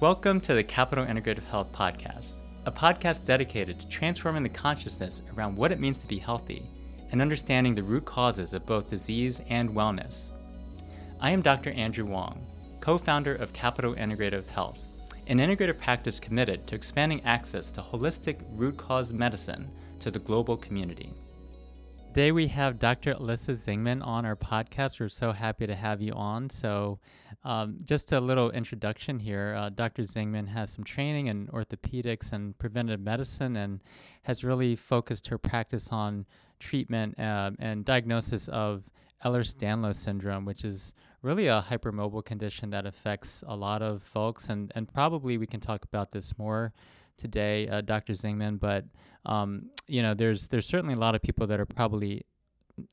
Welcome to the Capital Integrative Health Podcast, a podcast dedicated to transforming the consciousness around what it means to be healthy and understanding the root causes of both disease and wellness. I am Dr. Andrew Wong, co founder of Capital Integrative Health, an integrative practice committed to expanding access to holistic root cause medicine to the global community. Today we have Dr. Alyssa Zingman on our podcast. We're so happy to have you on. So, um, just a little introduction here. Uh, Dr. Zingman has some training in orthopedics and preventive medicine, and has really focused her practice on treatment uh, and diagnosis of Ehlers-Danlos syndrome, which is really a hypermobile condition that affects a lot of folks, and and probably we can talk about this more today, uh, Dr. Zingman, but um, you know, there's there's certainly a lot of people that are probably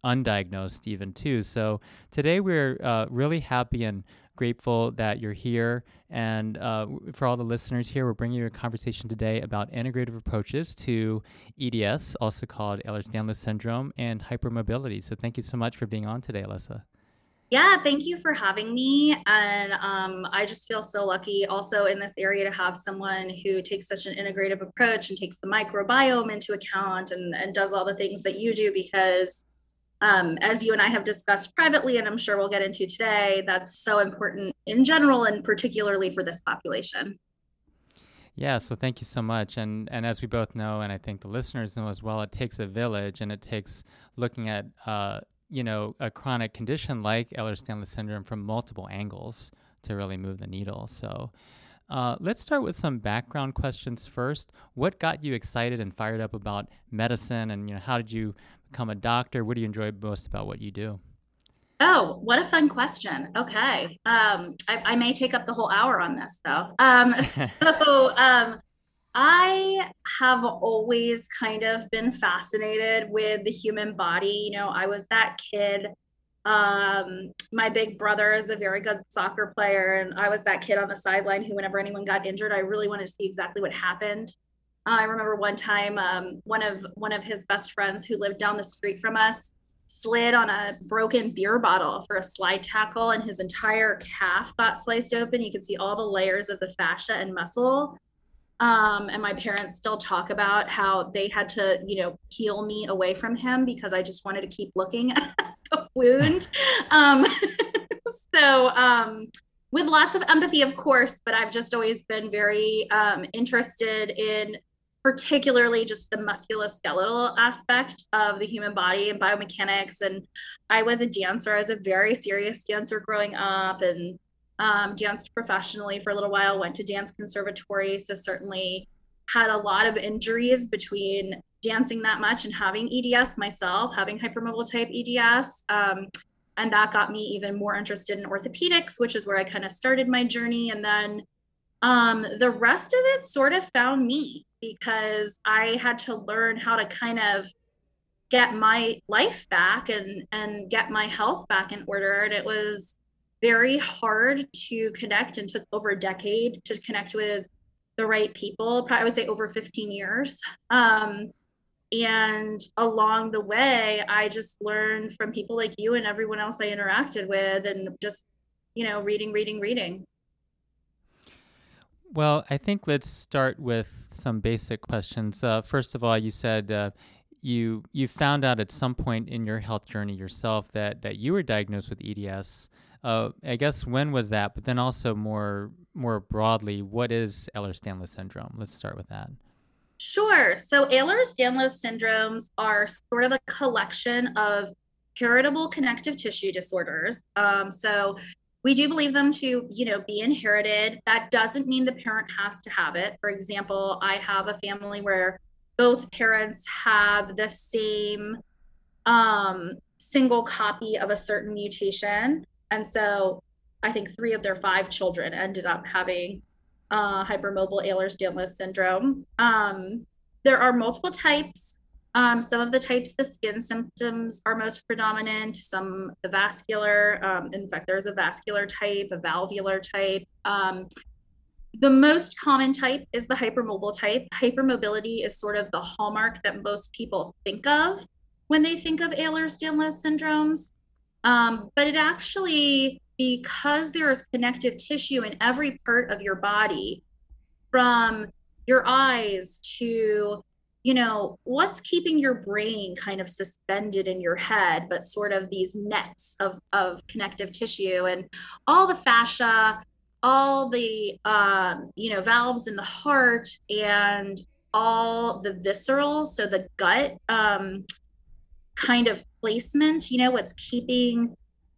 undiagnosed even too. So today we're uh, really happy and grateful that you're here. And uh, for all the listeners here, we're bringing you a conversation today about integrative approaches to EDS, also called Ehlers-Danlos syndrome, and hypermobility. So thank you so much for being on today, Alyssa. Yeah, thank you for having me. And um, I just feel so lucky also in this area to have someone who takes such an integrative approach and takes the microbiome into account and, and does all the things that you do because um, as you and I have discussed privately, and I'm sure we'll get into today, that's so important in general and particularly for this population. Yeah, so thank you so much. And and as we both know, and I think the listeners know as well, it takes a village, and it takes looking at uh, you know, a chronic condition like Ehlers-Danlos syndrome from multiple angles to really move the needle. So, uh, let's start with some background questions first. What got you excited and fired up about medicine, and you know, how did you become a doctor? What do you enjoy most about what you do? Oh, what a fun question. Okay. Um, I, I, may take up the whole hour on this though. Um, so, um, I have always kind of been fascinated with the human body. You know, I was that kid. Um, my big brother is a very good soccer player, and I was that kid on the sideline who, whenever anyone got injured, I really wanted to see exactly what happened. Uh, I remember one time, um, one of one of his best friends who lived down the street from us slid on a broken beer bottle for a slide tackle, and his entire calf got sliced open. You could see all the layers of the fascia and muscle um, and my parents still talk about how they had to, you know, peel me away from him because I just wanted to keep looking at the wound. Um, so, um, with lots of empathy, of course, but I've just always been very um, interested in particularly just the musculoskeletal aspect of the human body and biomechanics. And I was a dancer, I was a very serious dancer growing up and um, danced professionally for a little while, went to dance conservatory. So certainly had a lot of injuries between dancing that much and having EDS myself, having hypermobile type EDS. Um, and that got me even more interested in orthopedics, which is where I kind of started my journey. And then um, the rest of it sort of found me because I had to learn how to kind of get my life back and and get my health back in order. And it was very hard to connect and took over a decade to connect with the right people. Probably, I would say over 15 years. Um, and along the way, I just learned from people like you and everyone else I interacted with, and just, you know, reading, reading, reading. Well, I think let's start with some basic questions. Uh, first of all, you said uh, you you found out at some point in your health journey yourself that that you were diagnosed with EDS. Uh, I guess when was that? But then also more more broadly, what is Ehlers-Danlos syndrome? Let's start with that. Sure. So Ehlers-Danlos syndromes are sort of a collection of heritable connective tissue disorders. Um, so we do believe them to, you know, be inherited. That doesn't mean the parent has to have it. For example, I have a family where both parents have the same um, single copy of a certain mutation. And so I think three of their five children ended up having uh, hypermobile Ehlers-Danlos syndrome. Um, there are multiple types. Um, some of the types, the skin symptoms are most predominant. Some the vascular. Um, in fact, there's a vascular type, a valvular type. Um, the most common type is the hypermobile type. Hypermobility is sort of the hallmark that most people think of when they think of Ehlers-Danlos syndromes. Um, but it actually because there is connective tissue in every part of your body, from your eyes to you know what's keeping your brain kind of suspended in your head but sort of these nets of of connective tissue and all the fascia all the um, you know valves in the heart and all the visceral so the gut um, kind of placement you know what's keeping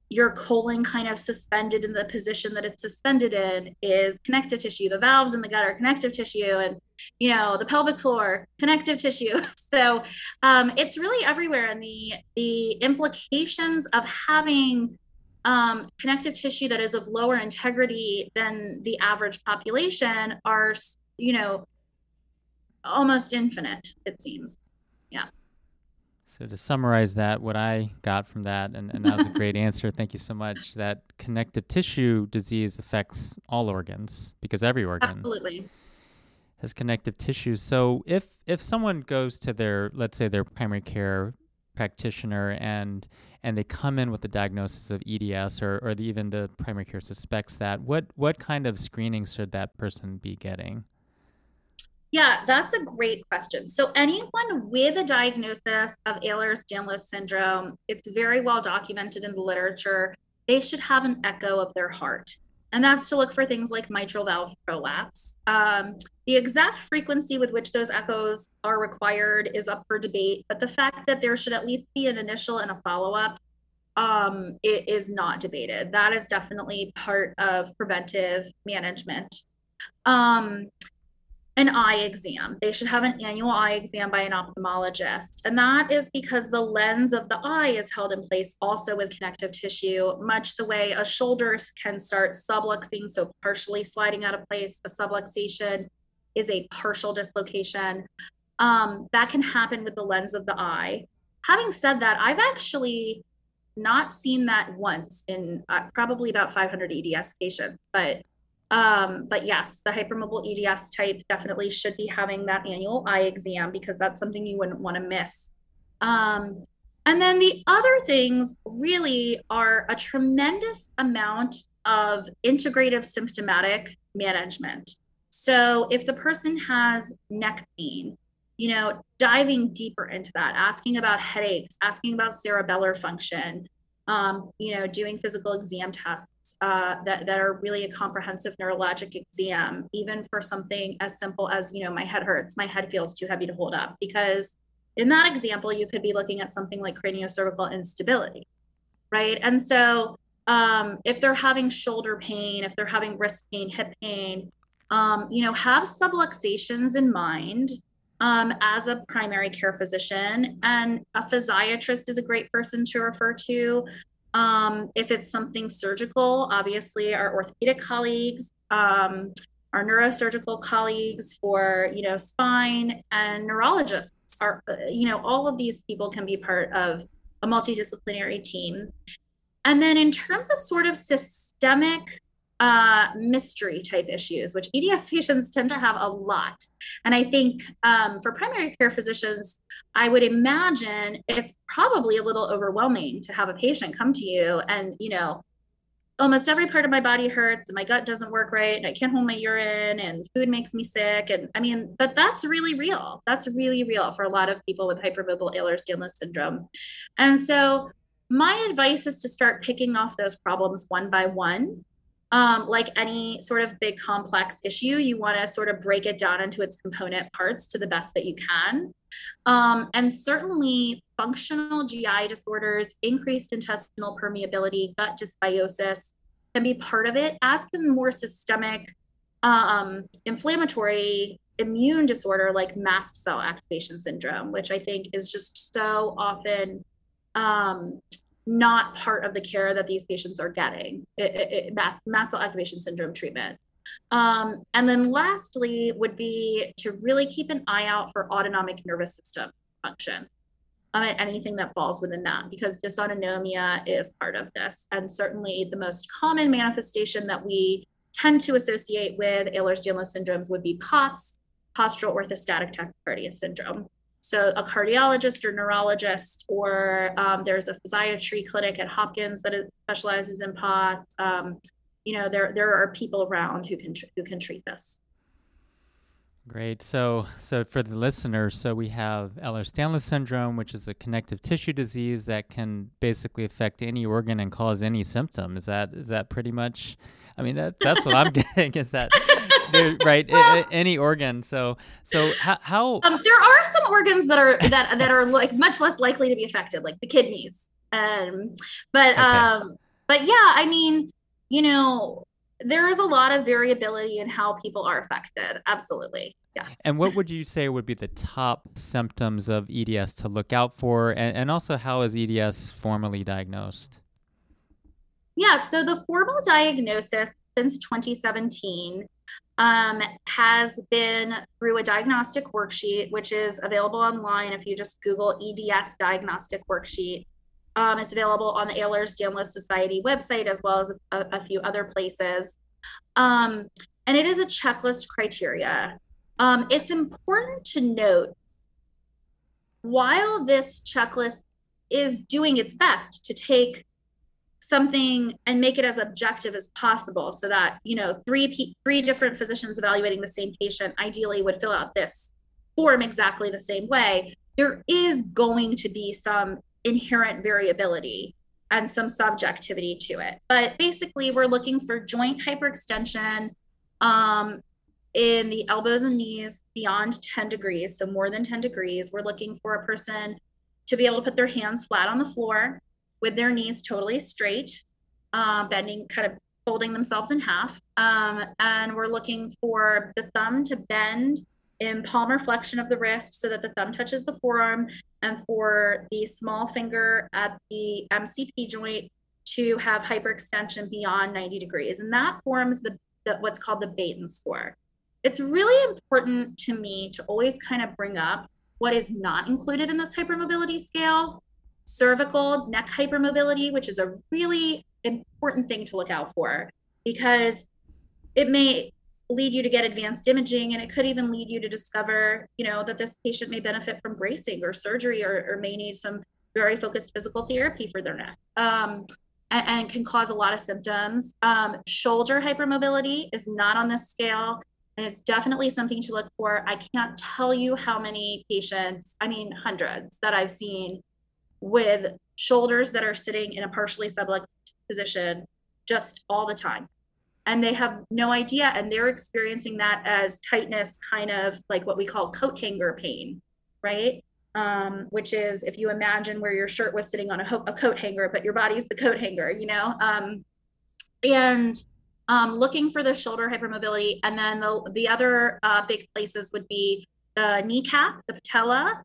your colon kind of suspended in the position that it's suspended in is connective tissue. The valves in the gut are connective tissue, and you know the pelvic floor connective tissue. So um, it's really everywhere, and the the implications of having um, connective tissue that is of lower integrity than the average population are, you know, almost infinite. It seems. Yeah. So to summarize that, what I got from that, and, and that was a great answer. Thank you so much. That connective tissue disease affects all organs because every organ absolutely has connective tissue. So if if someone goes to their let's say their primary care practitioner and and they come in with the diagnosis of EDS or or the, even the primary care suspects that, what what kind of screening should that person be getting? Yeah, that's a great question. So, anyone with a diagnosis of Ehlers Danlos syndrome, it's very well documented in the literature, they should have an echo of their heart. And that's to look for things like mitral valve prolapse. Um, the exact frequency with which those echoes are required is up for debate, but the fact that there should at least be an initial and a follow up um, it is not debated. That is definitely part of preventive management. Um, an eye exam. They should have an annual eye exam by an ophthalmologist. And that is because the lens of the eye is held in place also with connective tissue, much the way a shoulder can start subluxing, so partially sliding out of place. A subluxation is a partial dislocation. Um, that can happen with the lens of the eye. Having said that, I've actually not seen that once in uh, probably about 500 EDS patients, but um, but yes, the hypermobile EDS type definitely should be having that annual eye exam because that's something you wouldn't want to miss. Um, and then the other things really are a tremendous amount of integrative symptomatic management. So if the person has neck pain, you know, diving deeper into that, asking about headaches, asking about cerebellar function, um, you know, doing physical exam tests uh, that, that are really a comprehensive neurologic exam, even for something as simple as, you know, my head hurts, my head feels too heavy to hold up. Because in that example, you could be looking at something like craniocervical instability, right? And so um, if they're having shoulder pain, if they're having wrist pain, hip pain, um, you know, have subluxations in mind um, as a primary care physician. And a physiatrist is a great person to refer to. Um, if it's something surgical, obviously our orthopedic colleagues, um, our neurosurgical colleagues for, you know, spine and neurologists are, you know, all of these people can be part of a multidisciplinary team. And then in terms of sort of systemic uh, mystery type issues, which EDS patients tend to have a lot. And I think um, for primary care physicians, I would imagine it's probably a little overwhelming to have a patient come to you and, you know, almost every part of my body hurts and my gut doesn't work right and I can't hold my urine and food makes me sick. And I mean, but that's really real. That's really real for a lot of people with hypermobile Ehlers-Danlos syndrome. And so my advice is to start picking off those problems one by one um, like any sort of big complex issue, you want to sort of break it down into its component parts to the best that you can. Um, and certainly, functional GI disorders, increased intestinal permeability, gut dysbiosis can be part of it, as can more systemic um, inflammatory immune disorder like mast cell activation syndrome, which I think is just so often um, not part of the care that these patients are getting, it, it, it, mast, mast cell activation syndrome treatment. Um, and then lastly would be to really keep an eye out for autonomic nervous system function um, anything that falls within that because dysautonomia is part of this. And certainly the most common manifestation that we tend to associate with Ehlers-Danlos syndromes would be POTS, postural orthostatic tachycardia syndrome. So a cardiologist or neurologist, or um, there's a physiatry clinic at Hopkins that specializes in POTS. Um, you know, there there are people around who can who can treat this. Great. So, so for the listeners, so we have Ehlers-Danlos syndrome, which is a connective tissue disease that can basically affect any organ and cause any symptom. Is that is that pretty much? I mean, that that's what I'm getting. Is that right? Any organ. So, so how? how... Um, there are some organs that are that that are like much less likely to be affected, like the kidneys. Um, but okay. um, but yeah, I mean, you know, there is a lot of variability in how people are affected. Absolutely. Yes. And what would you say would be the top symptoms of EDS to look out for? And, and also, how is EDS formally diagnosed? Yeah, so the formal diagnosis since 2017 um, has been through a diagnostic worksheet, which is available online if you just Google EDS diagnostic worksheet. Um, it's available on the Ehlers-Danlos Society website as well as a, a few other places. Um, and it is a checklist criteria. Um, it's important to note while this checklist is doing its best to take something and make it as objective as possible so that you know three three different physicians evaluating the same patient ideally would fill out this form exactly the same way there is going to be some inherent variability and some subjectivity to it but basically we're looking for joint hyperextension um, in the elbows and knees beyond 10 degrees, so more than 10 degrees. We're looking for a person to be able to put their hands flat on the floor with their knees totally straight, uh, bending, kind of folding themselves in half. Um, and we're looking for the thumb to bend in palmar flexion of the wrist so that the thumb touches the forearm, and for the small finger at the MCP joint to have hyperextension beyond 90 degrees. And that forms the, the what's called the Beighton score it's really important to me to always kind of bring up what is not included in this hypermobility scale cervical neck hypermobility which is a really important thing to look out for because it may lead you to get advanced imaging and it could even lead you to discover you know that this patient may benefit from bracing or surgery or, or may need some very focused physical therapy for their neck um, and, can cause a lot of symptoms um, shoulder hypermobility is not on this scale and it's definitely something to look for. I can't tell you how many patients, I mean, hundreds that I've seen with shoulders that are sitting in a partially subluxed position just all the time. And they have no idea. And they're experiencing that as tightness, kind of like what we call coat hanger pain, right? Um, which is if you imagine where your shirt was sitting on a, ho- a coat hanger, but your body's the coat hanger, you know? Um, and um, looking for the shoulder hypermobility. And then the, the other uh, big places would be the kneecap, the patella,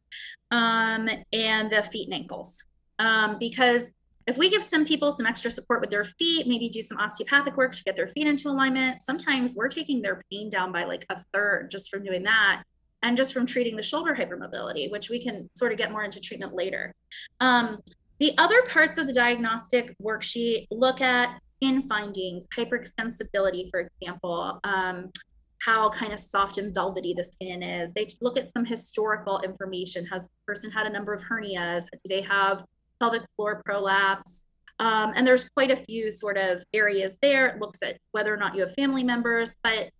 um, and the feet and ankles. Um, because if we give some people some extra support with their feet, maybe do some osteopathic work to get their feet into alignment, sometimes we're taking their pain down by like a third just from doing that and just from treating the shoulder hypermobility, which we can sort of get more into treatment later. Um, the other parts of the diagnostic worksheet look at skin findings, hyperextensibility, for example, um, how kind of soft and velvety the skin is. They look at some historical information. Has the person had a number of hernias? Do they have pelvic floor prolapse? Um, and there's quite a few sort of areas there. It looks at whether or not you have family members. But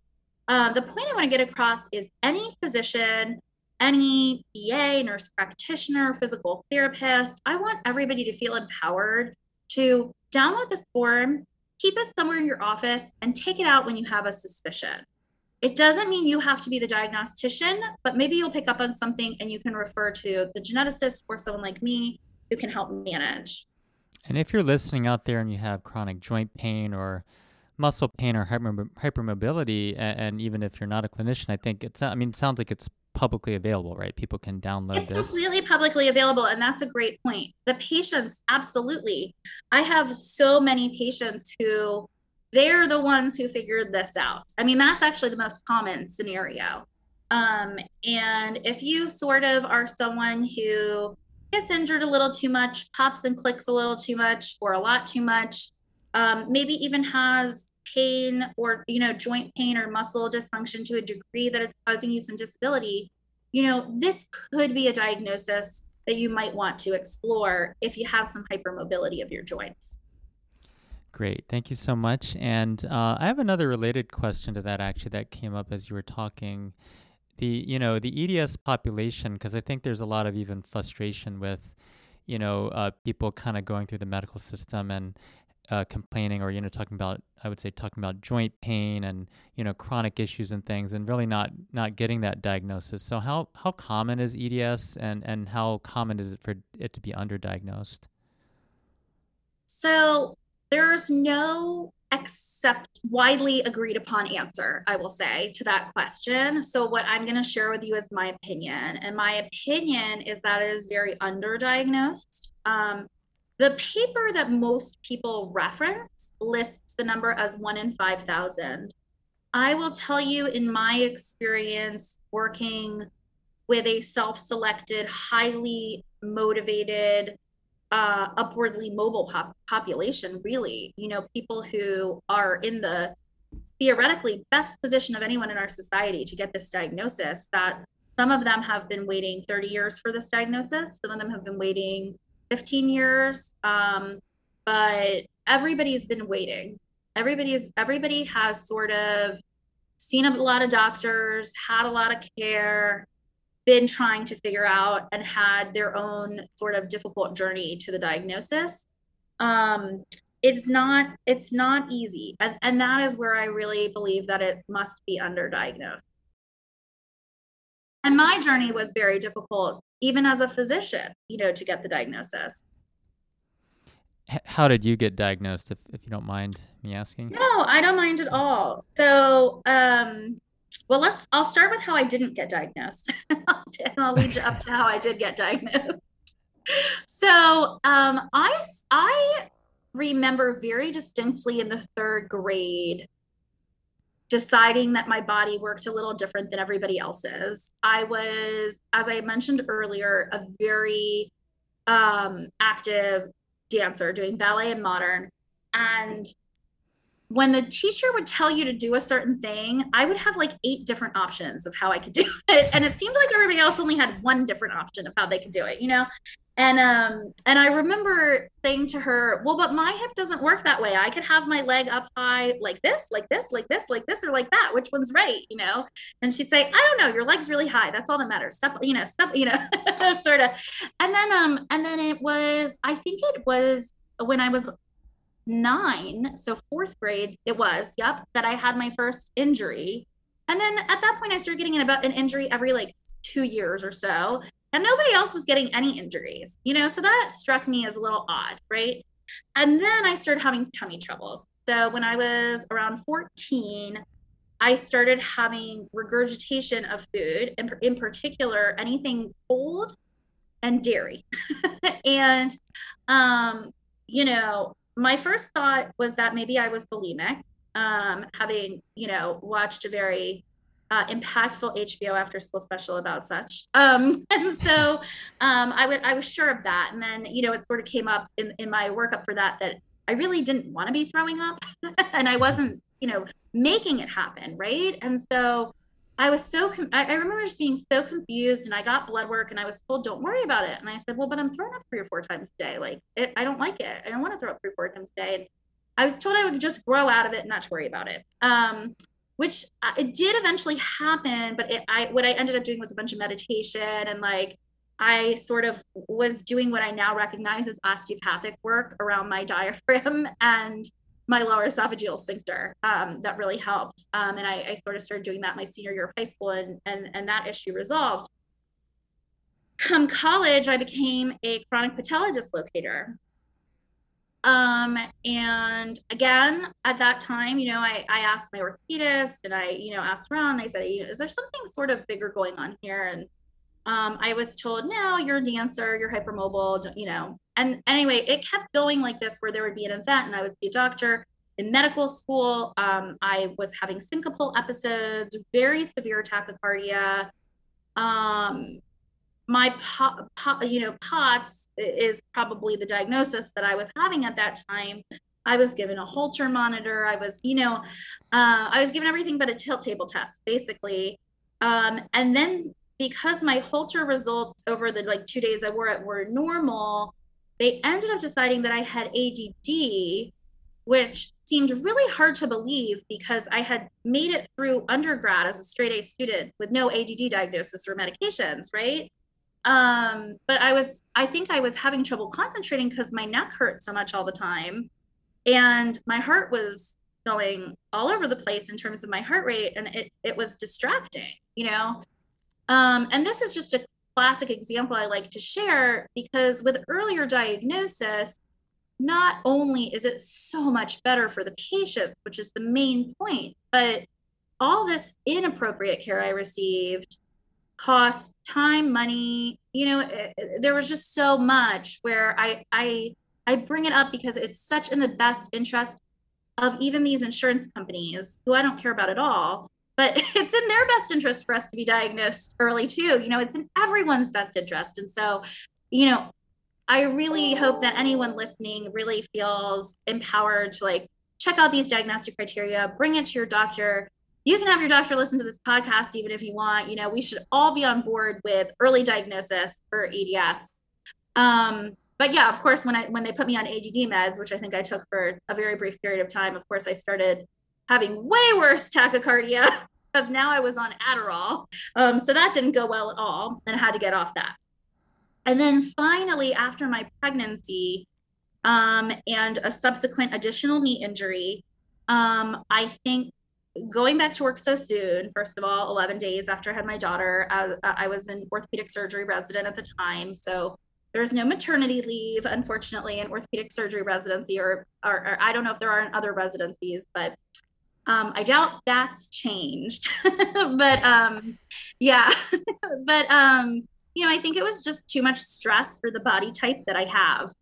um, the point I want to get across is any physician, any PA, nurse practitioner, physical therapist, I want everybody to feel empowered to download this form, keep it somewhere in your office, and take it out when you have a suspicion. It doesn't mean you have to be the diagnostician, but maybe you'll pick up on something and you can refer to the geneticist or someone like me who can help manage. And if you're listening out there and you have chronic joint pain or muscle pain or hyper- hypermobility, and, even if you're not a clinician, I think it's, I mean, it sounds like it's publicly available, right? People can download it's this. It's completely publicly available. And that's a great point. The patients, absolutely. I have so many patients who they're the ones who figured this out. I mean, that's actually the most common scenario. Um, and if you sort of are someone who gets injured a little too much, pops and clicks a little too much, or a lot too much, um, maybe even has pain or you know joint pain or muscle dysfunction to a degree that it's causing you some disability you know, this could be a diagnosis that you might want to explore if you have some hypermobility of your joints. Great, thank you so much. And uh, I have another related question to that actually that came up as you were talking. The you know the EDS population because I think there's a lot of even frustration with you know uh, people kind of going through the medical system and uh, complaining or you know talking about I would say talking about joint pain and you know chronic issues and things and really not not getting that diagnosis. So how how common is EDS and and how common is it for it to be underdiagnosed? So there's no accept widely agreed upon answer i will say to that question so what i'm going to share with you is my opinion and my opinion is that it is very underdiagnosed um, the paper that most people reference lists the number as one in 5,000. I will tell you, in my experience working with a self selected, highly motivated, uh, upwardly mobile pop- population, really, you know, people who are in the theoretically best position of anyone in our society to get this diagnosis, that some of them have been waiting 30 years for this diagnosis, some of them have been waiting 15 years. Um, but everybody's been waiting. Everybody's everybody has sort of seen a lot of doctors, had a lot of care, been trying to figure out and had their own sort of difficult journey to the diagnosis. Um, it's not it's not easy. And, and that is where i really believe that it must be underdiagnosed. And my journey was very difficult even as a physician you know to get the diagnosis. How did you get diagnosed if, if you don't mind me asking? No i don't mind at all. So um well let's i'll start with how i didn't get diagnosed and i'll lead you up to how i did get diagnosed so um i i remember very distinctly in the third grade deciding that my body worked a little different than everybody else's. I was, as I mentioned earlier, a very um, active dancer doing ballet and modern. And when the teacher would tell you to do a certain thing, I would have like eight different options of how I could do it. And it seemed like everybody else only had one different option of how they could do it, you know? and um and i remember saying to her well but my hip doesn't work that way. I could have my leg up high like this like this like this like this or like that. Which one's right? You know? And she'd say i don't know. Your leg's really high. That's all that matters. Stop you know stop you know sort of and then um and then it was i think it was when i was nine so fourth grade it was yep that i had my first injury and then at that point i started getting about an injury every like two years or so and nobody else was getting any injuries, you know, so that struck me as a little odd, right? And then I started having tummy troubles. So when I was around 14, I started having regurgitation of food, and in particular, anything cold and dairy. and, um, you know, my first thought was that maybe I was bulimic, um, having, you know, watched a very uh, impactful HBO after school special about such. Um, and so um, I, was sure of that. And then, you know, it sort of came up in, in my workup for that, that I really didn't want to be throwing up and I wasn't, you know, making it happen. Right. And so I was so, com- I, I remember just being so confused and I got blood work and I was told, don't worry about it. And I said, well, but I'm throwing up three or four times a day. Like it, I don't like it. I don't want to throw up three or four times a day. And I was told I would just grow out of it and not to worry about it. Um, which uh, it did eventually happen but it, i what i ended up doing was a bunch of meditation and like i sort of was doing what i now recognize as osteopathic work around my diaphragm and my lower esophageal sphincter um, that really helped. Um, and I, I, sort of started doing that my senior year of high school and, and, and that issue resolved. Come college i became a chronic patella dislocator. Um, and again, at that time, you know, I, I asked my orthopedist and I, you know, asked around, I said, is there something sort of bigger going on here? And um, I was told, no, you're a dancer, you're hypermobile, you know. And anyway, it kept going like this where there would be an event and I would see a doctor. In medical school, um, I was having syncopal episodes, very severe tachycardia. Um, my pot, pot, you know POTS is probably the diagnosis that I was having at that time. I was given a Holter monitor. I was, you know, uh, I was given everything but a tilt table test, basically. Um, and then because my Holter results over the like two days I wore it were normal, they ended up deciding that I had ADD, which seemed really hard to believe because I had made it through undergrad as a straight A student with no ADD diagnosis or medications, right? Um, but I was, I think I was having trouble concentrating because my neck hurt so much all the time. And my heart was going all over the place in terms of my heart rate and it, it was distracting, you know? Um, and this is just a classic example I like to share because with earlier diagnosis, not only is it so much better for the patient, which is the main point, but all this inappropriate care I received cost time, money. You know, it, it, there was just so much where I I I bring it up because it's such in the best interest of even these insurance companies who I don't care about at all. But it's in their best interest for us to be diagnosed early too. You know, it's in everyone's best interest. And so, you know, I really hope that anyone listening really feels empowered to like check out these diagnostic criteria, bring it to your doctor. You can have your doctor listen to this podcast even if you want. You know, we should all be on board with early diagnosis for EDS. Um, but yeah, of course, when I when they put me on ADD meds, which I think I took for a very brief period of time, of course, I started having way worse tachycardia because now I was on Adderall. Um, so that didn't go well at all, and I had to get off that. And then finally, after my pregnancy um, and a subsequent additional knee injury, um, I think going back to work so soon, first of all, 11 days after I had my daughter, uh, I was an orthopedic surgery resident at the time. So there's no maternity leave, unfortunately, in orthopedic surgery residency, or, or, or I don't know if there are in other residencies, but um, I doubt that's changed. but um, yeah, but um, you know, I think it was just too much stress for the body type that I have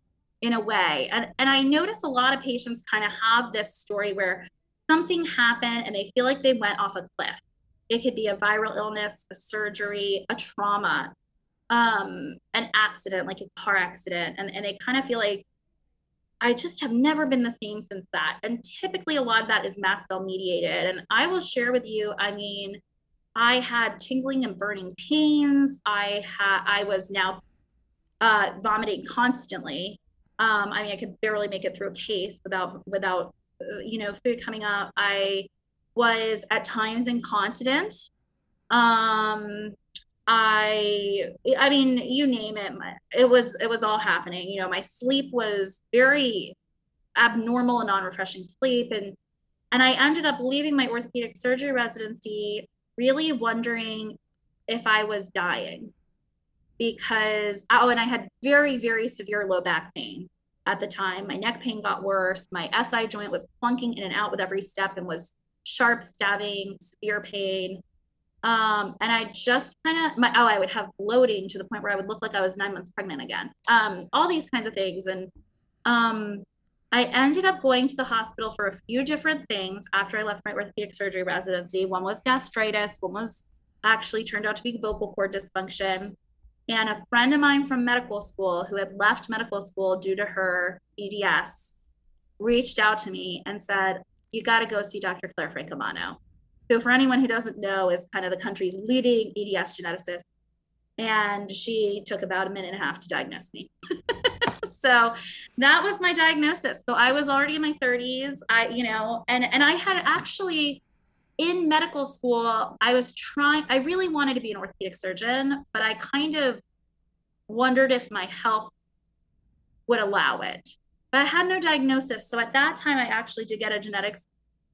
in a way. And, and I notice a lot of patients kind of have this story where something happened and they feel like they went off a cliff. It could be a viral illness, a surgery, a trauma, um, an accident, like a car accident. And, and they kind of feel like, I just have never been the same since that. And typically, a lot of that is mast cell mediated. And I will share with you, I mean, I had tingling and burning pains. I had I was now uh, vomiting constantly. Um, I mean, I could barely make it through a case without without uh, you know food coming up. I was at times incontinent. Um, I I mean, you name it. It was it was all happening. You know, my sleep was very abnormal and non-refreshing sleep and and I ended up leaving my orthopedic surgery residency really wondering if I was dying because, oh, and I had very, very severe low back pain at the time. My neck pain got worse. My SI joint was plunking in and out with every step and was sharp stabbing, severe pain. Um, and I just kind of my oh, I would have bloating to the point where I would look like I was nine months pregnant again. Um, all these kinds of things. And um, I ended up going to the hospital for a few different things after I left my orthopedic surgery residency. One was gastritis, one was actually turned out to be vocal cord dysfunction. And a friend of mine from medical school who had left medical school due to her EDS reached out to me and said, You got to go see Dr. Claire Francomano, who, for anyone who doesn't know, is kind of the country's leading EDS geneticist. And she took about a minute and a half to diagnose me. so that was my diagnosis. So I was already in my 30s. I, you know, and and I had actually in medical school, I was trying, I really wanted to be an orthopedic surgeon, but I kind of wondered if my health would allow it. But I had no diagnosis. So at that time, I actually did get a genetics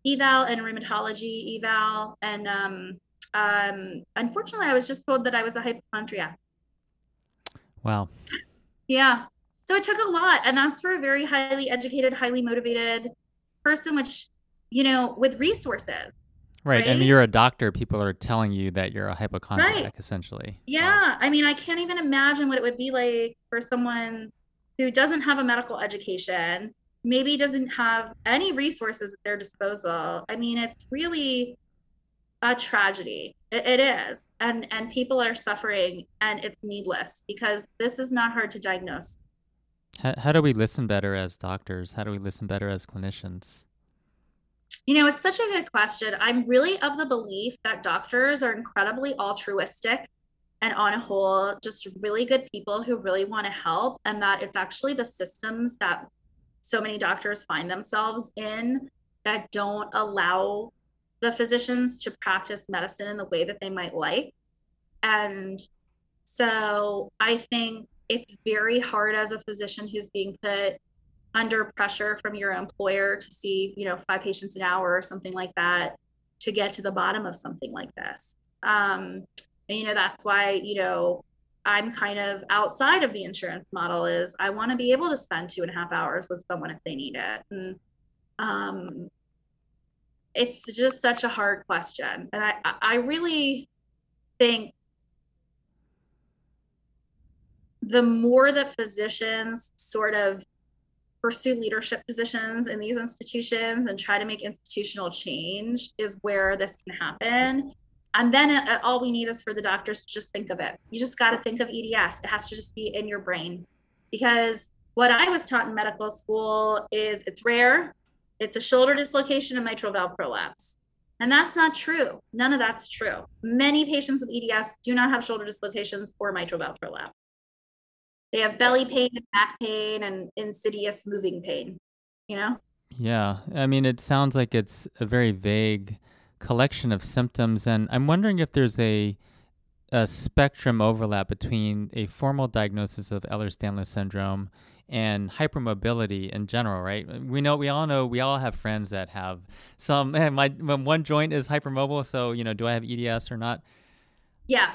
eval and rheumatology eval. And um, um, unfortunately, I was just told that I was a hypochondriac. Wow. Yeah. So it took a lot. And that's for a very highly educated, highly motivated person, which, you know, with resources. Right. right. I mean, you're a doctor. People are telling you that you're a hypochondriac, right. essentially. Yeah. Wow. I mean, I can't even imagine what it would be like for someone who doesn't have a medical education, maybe doesn't have any resources at their disposal. I mean, it's really a tragedy. it, it is. And and people are suffering and it's needless because this is not hard to diagnose. How, how do we listen better as doctors? How do we listen better as clinicians? You know, it's such a good question. I'm really of the belief that doctors are incredibly altruistic and on a whole, just really good people who really want to help, and that it's actually the systems that so many doctors find themselves in that don't allow the physicians to practice medicine in the way that they might like. And so I think it's very hard as a physician who's being put under pressure from your employer to see, you know, five patients an hour or something like that to get to the bottom of something like this. Um, and, you know, that's why, you know, I'm kind of outside of the insurance model is I want to be able to spend two and a half hours with someone if they need it. And um, it's just such a hard question. And I, I really think the more that physicians sort of pursue leadership positions in these institutions and try to make institutional change is where this can happen. And then uh, all we need is for the doctors to just think of it. You just got to think of EDS. It has to just be in your brain. Because what I was taught in medical school is it's rare, it's a shoulder dislocation and mitral valve prolapse. And that's not true. None of that's true. Many patients with EDS do not have shoulder dislocations or mitral valve prolapse. They have belly pain and back pain and insidious moving pain, you know? Yeah. I mean, it sounds like it's a very vague collection of symptoms. And I'm wondering if there's a, a spectrum overlap between a formal diagnosis of Ehlers-Danlos syndrome and hypermobility in general, right? We know, we all know, we all have friends that have some. And my one joint is hypermobile, so you know, do I have EDS or not? Yeah,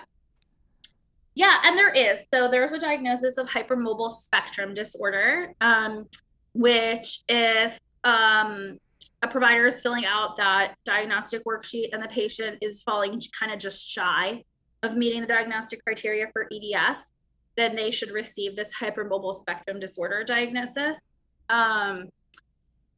yeah, and there is. So there's a diagnosis of hypermobile spectrum disorder, um, which if um, a provider is filling out that diagnostic worksheet and the patient is falling kind of just shy of meeting the diagnostic criteria for EDS, then they should receive this hypermobile spectrum disorder diagnosis. Um,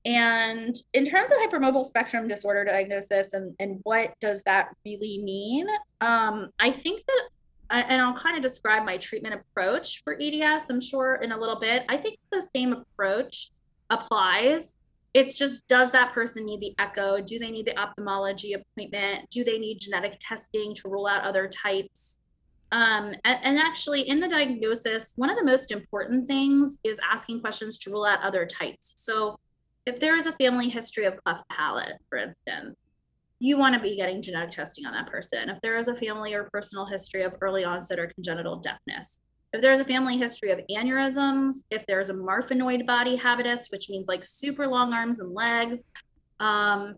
and in terms of hypermobile spectrum disorder diagnosis and, and what does that really mean? Um, I think that and I'll kind of describe my treatment approach for EDS, I'm sure, in a little bit. I think the same approach applies. It's just does that person need the echo? Do they need the ophthalmology appointment? Do they need genetic testing to rule out other types? Um, and, and actually, in the diagnosis, one of the most important things is asking questions to rule out other types. So, if there is a family history of cleft palate, for instance, you want to be getting genetic testing on that person. If there is a family or personal history of early onset or congenital deafness, if there's a family history of aneurysms, if there's a marfanoid body habitus, which means like super long arms and legs, um,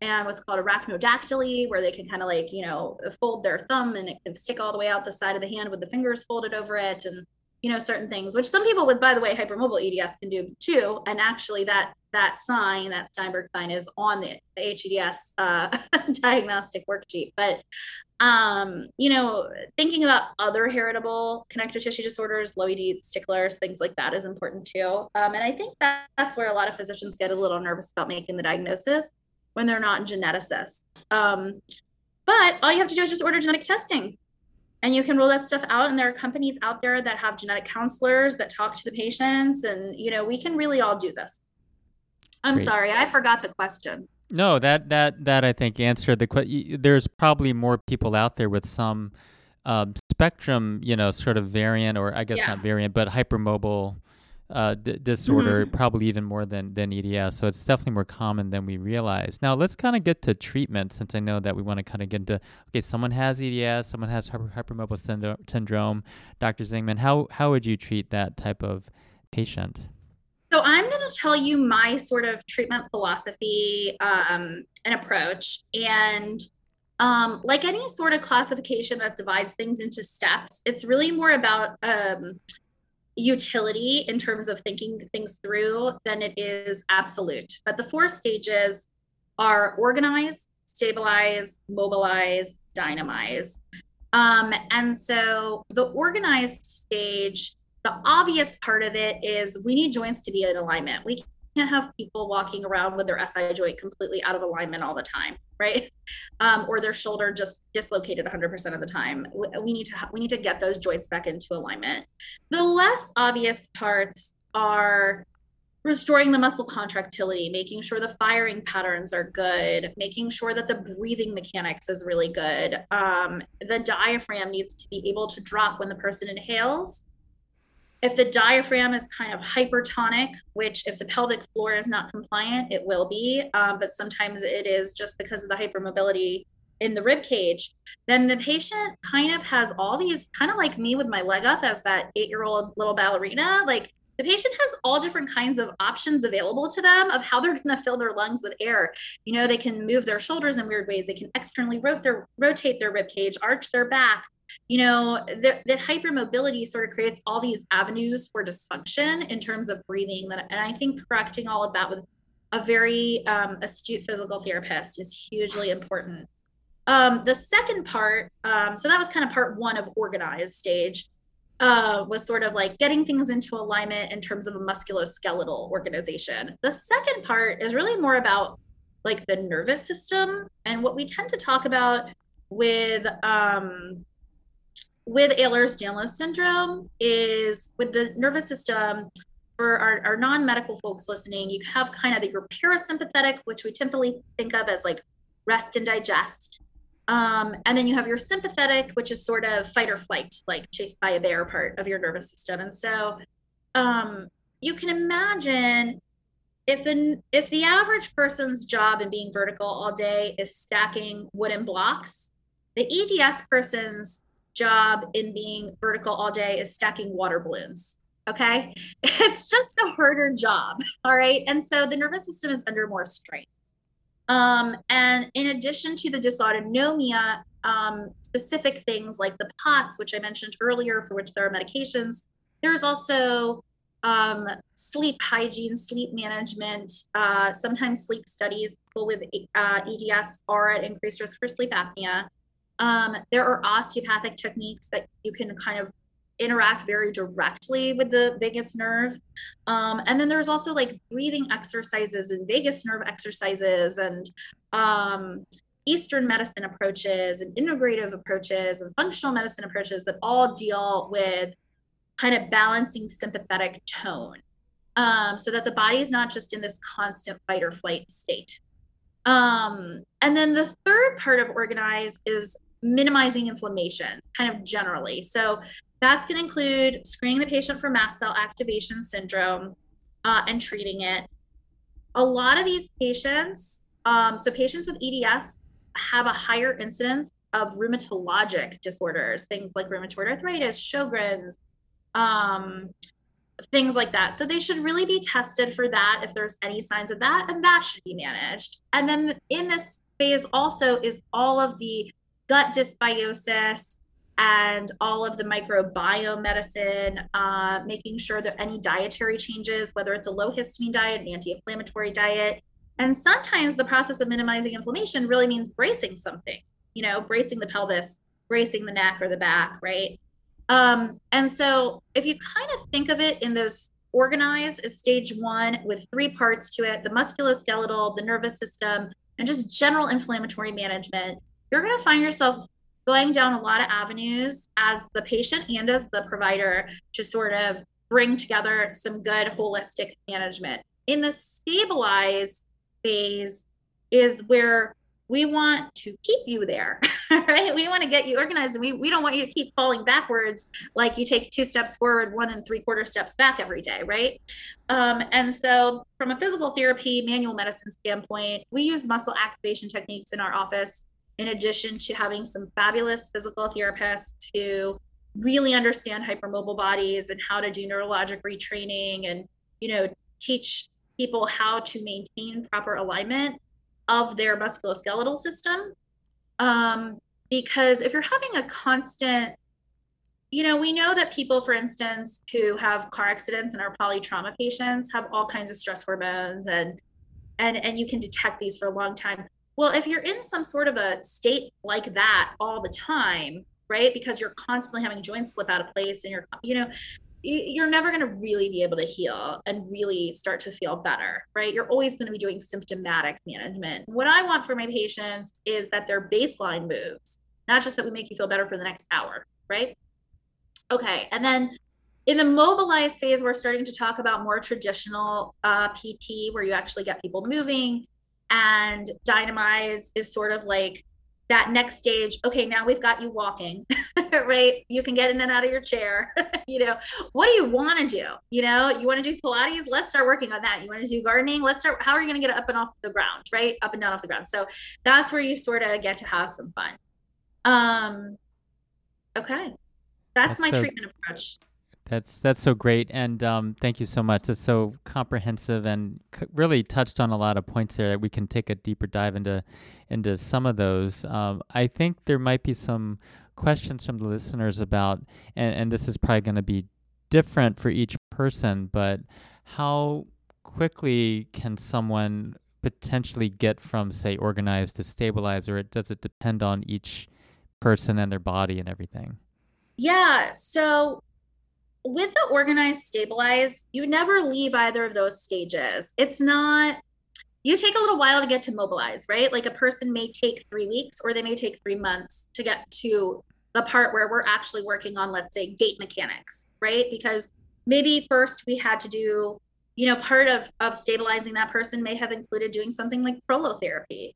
and what's called arachnodactyly, where they can kind of like, you know, fold their thumb and it can stick all the way out the side of the hand with the fingers folded over it. And you know certain things which some people with by the way hypermobile eds can do too and actually that that sign that steinberg sign is on the, the heds uh, diagnostic worksheet but um you know thinking about other heritable connective tissue disorders Loeys-Dietz sticklers things like that is important too. Um, and i think that that's where a lot of physicians get a little nervous about making the diagnosis when they're not geneticists. Um, but all you have to do is just order genetic testing. And you can roll that stuff out and there are companies out there that have genetic counselors that talk to the patients and you know we can really all do this. I'm Great. sorry i forgot the question no that that that i think answered the question there's probably more people out there with some um, spectrum you know sort of variant or i guess yeah. not variant but hypermobile uh, d- disorder, mm-hmm. probably even more than, than EDS. So it's definitely more common than we realize. Now, let's kind of get to treatment since I know that we want to kind of get into okay, someone has EDS, someone has hyper- hypermobile syndrome, syndrome. Dr. Zingman, how, how would you treat that type of patient? So I'm going to tell you my sort of treatment philosophy um, and approach. And um, like any sort of classification that divides things into steps, it's really more about um, utility in terms of thinking things through than it is absolute. But the four stages are organize, stabilize, mobilize, dynamize. Um, and so the organized stage, the obvious part of it is we need joints to be in alignment. We can't have people walking around with their SI joint completely out of alignment all the time, right? Um, or their shoulder just dislocated 100% of the time. We need to ha- we need to get those joints back into alignment. The less obvious parts are restoring the muscle contractility, making sure the firing patterns are good, making sure that the breathing mechanics is really good. Um, the diaphragm needs to be able to drop when the person inhales. If the diaphragm is kind of hypertonic, which if the pelvic floor is not compliant, it will be, um, but sometimes it is just because of the hypermobility in the rib cage, then the patient kind of has all these kind of like me with my leg up as that eight year old little ballerina. Like the patient has all different kinds of options available to them of how they're going to fill their lungs with air. You know, they can move their shoulders in weird ways. They can externally their, rotate their rib cage, arch their back. You know, that, the hypermobility sort of creates all these avenues for dysfunction in terms of breathing. And I think correcting all of that with a very um, astute physical therapist is hugely important. Um, the second part, um, so that was kind of part one of organized stage, uh, was sort of like getting things into alignment in terms of a musculoskeletal organization. The second part is really more about like the nervous system and what we tend to talk about with um, with Ehlers-Danlos syndrome is with the nervous system. For our, our non-medical folks listening, you have kind of your parasympathetic, which we typically think of as like rest and digest um, and then you have your sympathetic, which is sort of fight or flight, like chased by a bear part of your nervous system. And so um, you can imagine if the if the average person's job in being vertical all day is stacking wooden blocks, the EDS person's job in being vertical all day is stacking water balloons. Okay. It's just a harder job. All right. And so the nervous system is under more strain. Um, and in addition to the dysautonomia, um, specific things like the POTS, which I mentioned earlier, for which there are medications, there's also um, sleep hygiene, sleep management. Uh, sometimes sleep studies, people with uh, EDS are at increased risk for sleep apnea. Um, there are osteopathic techniques that you can kind of interact very directly with the vagus nerve. Um, and then there's also like breathing exercises and vagus nerve exercises and um, Eastern medicine approaches and integrative approaches and functional medicine approaches that all deal with kind of balancing sympathetic tone um, so that the body is not just in this constant fight or flight state. Um, and then the third part of organize is minimizing inflammation, kind of generally. So that's going to include screening the patient for mast cell activation syndrome uh, and treating it. A lot of these patients, um, so patients with EDS, have a higher incidence of rheumatologic disorders, things like rheumatoid arthritis, Sjogren's, um, things like that. So they should really be tested for that if there's any signs of that, and that should be managed. And then in this phase also is all of the gut dysbiosis, and all of the microbiome medicine, uh, making sure that any dietary changes, whether it's a low histamine diet, an anti inflammatory diet, and sometimes the process of minimizing inflammation really means bracing something, you know, bracing the pelvis, bracing the neck or the back, right? Um, and so if you kind of think of it in those organized stage one with three parts to it the musculoskeletal, the nervous system, and just general inflammatory management, you're going to find yourself going down a lot of avenues as the patient and as the provider to sort of bring together some good holistic management. In the stabilize phase is where we want to keep you there, right? We want to get you organized and we, we don't want you to keep falling backwards like you take two steps forward, one and three quarter steps back every day, right? Um, and so, from a physical therapy, manual medicine standpoint, we use muscle activation techniques in our office in addition to having some fabulous physical therapists who really understand hypermobile bodies and how to do neurologic retraining and you know teach people how to maintain proper alignment of their musculoskeletal system. Um, because if you're having a constant you know we know that people for instance who have car accidents and are polytrauma patients have all kinds of stress hormones and and and you can detect these for a long time well, if you're in some sort of a state like that all the time, right? Because you're constantly having joints slip out of place and you're, you know, you're never going to really be able to heal and really start to feel better, right? You're always going to be doing symptomatic management. What I want for my patients is that their baseline moves, not just that we make you feel better for the next hour, right? Okay. And then in the mobilized phase, we're starting to talk about more traditional uh, PT where you actually get people moving. And Dynamize is sort of like that next stage. Okay, now we've got you walking, right? You can get in and out of your chair. you know, what do you want to do? You know, you want to do Pilates? Let's start working on that. You want to do gardening? Let's start. How are you going to get up and off the ground, right? Up and down off the ground. So that's where you sort of get to have some fun. Um, okay. That's, that's my so- treatment approach. That's that's so great, and um, thank you so much. That's so comprehensive and c- really touched on a lot of points there that we can take a deeper dive into into some of those. Um, I think there might be some questions from the listeners about, and, and this is probably going to be different for each person, but how quickly can someone potentially get from, say, organized to stabilized, or it, does it depend on each person and their body and everything? Yeah. So with the organized stabilized, you never leave either of those stages. It's not, you take a little while to get to mobilize, right? Like a person may take three weeks or they may take three months to get to the part where we're actually working on, let's say, gait mechanics, right? Because maybe first we had to do, you know, part of, of stabilizing that person may have included doing something like prolotherapy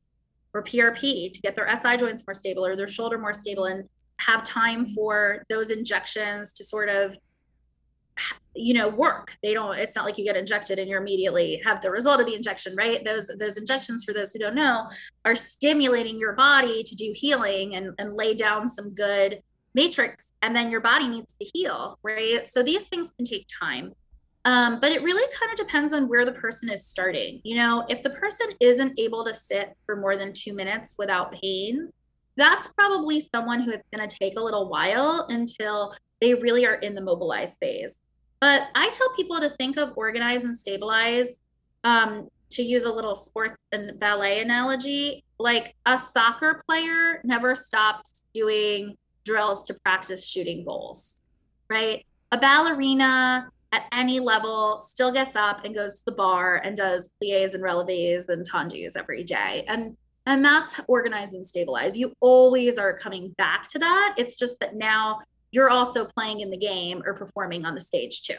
or PRP to get their SI joints more stable or their shoulder more stable and have time for those injections to sort of you know work. They don't it's not like you get injected and you immediately have the result of the injection right? Those those injections for those who don't know are stimulating your body to do healing and, and lay down some good matrix and then your body needs to heal right? So these things can take time. Um, but it really kind of depends on where the person is starting. You know if the person isn't able to sit for more than two minutes without pain that's probably someone who it's going to take a little while until they really are in the mobilized phase but I tell people to think of organize and stabilize um, to use a little sports and ballet analogy. Like a soccer player never stops doing drills to practice shooting goals, right? A ballerina at any level still gets up and goes to the bar and does plies and releves and tendus every day. And and that's organize and stabilize. You always are coming back to that. It's just that now you're also playing in the game or performing on the stage too.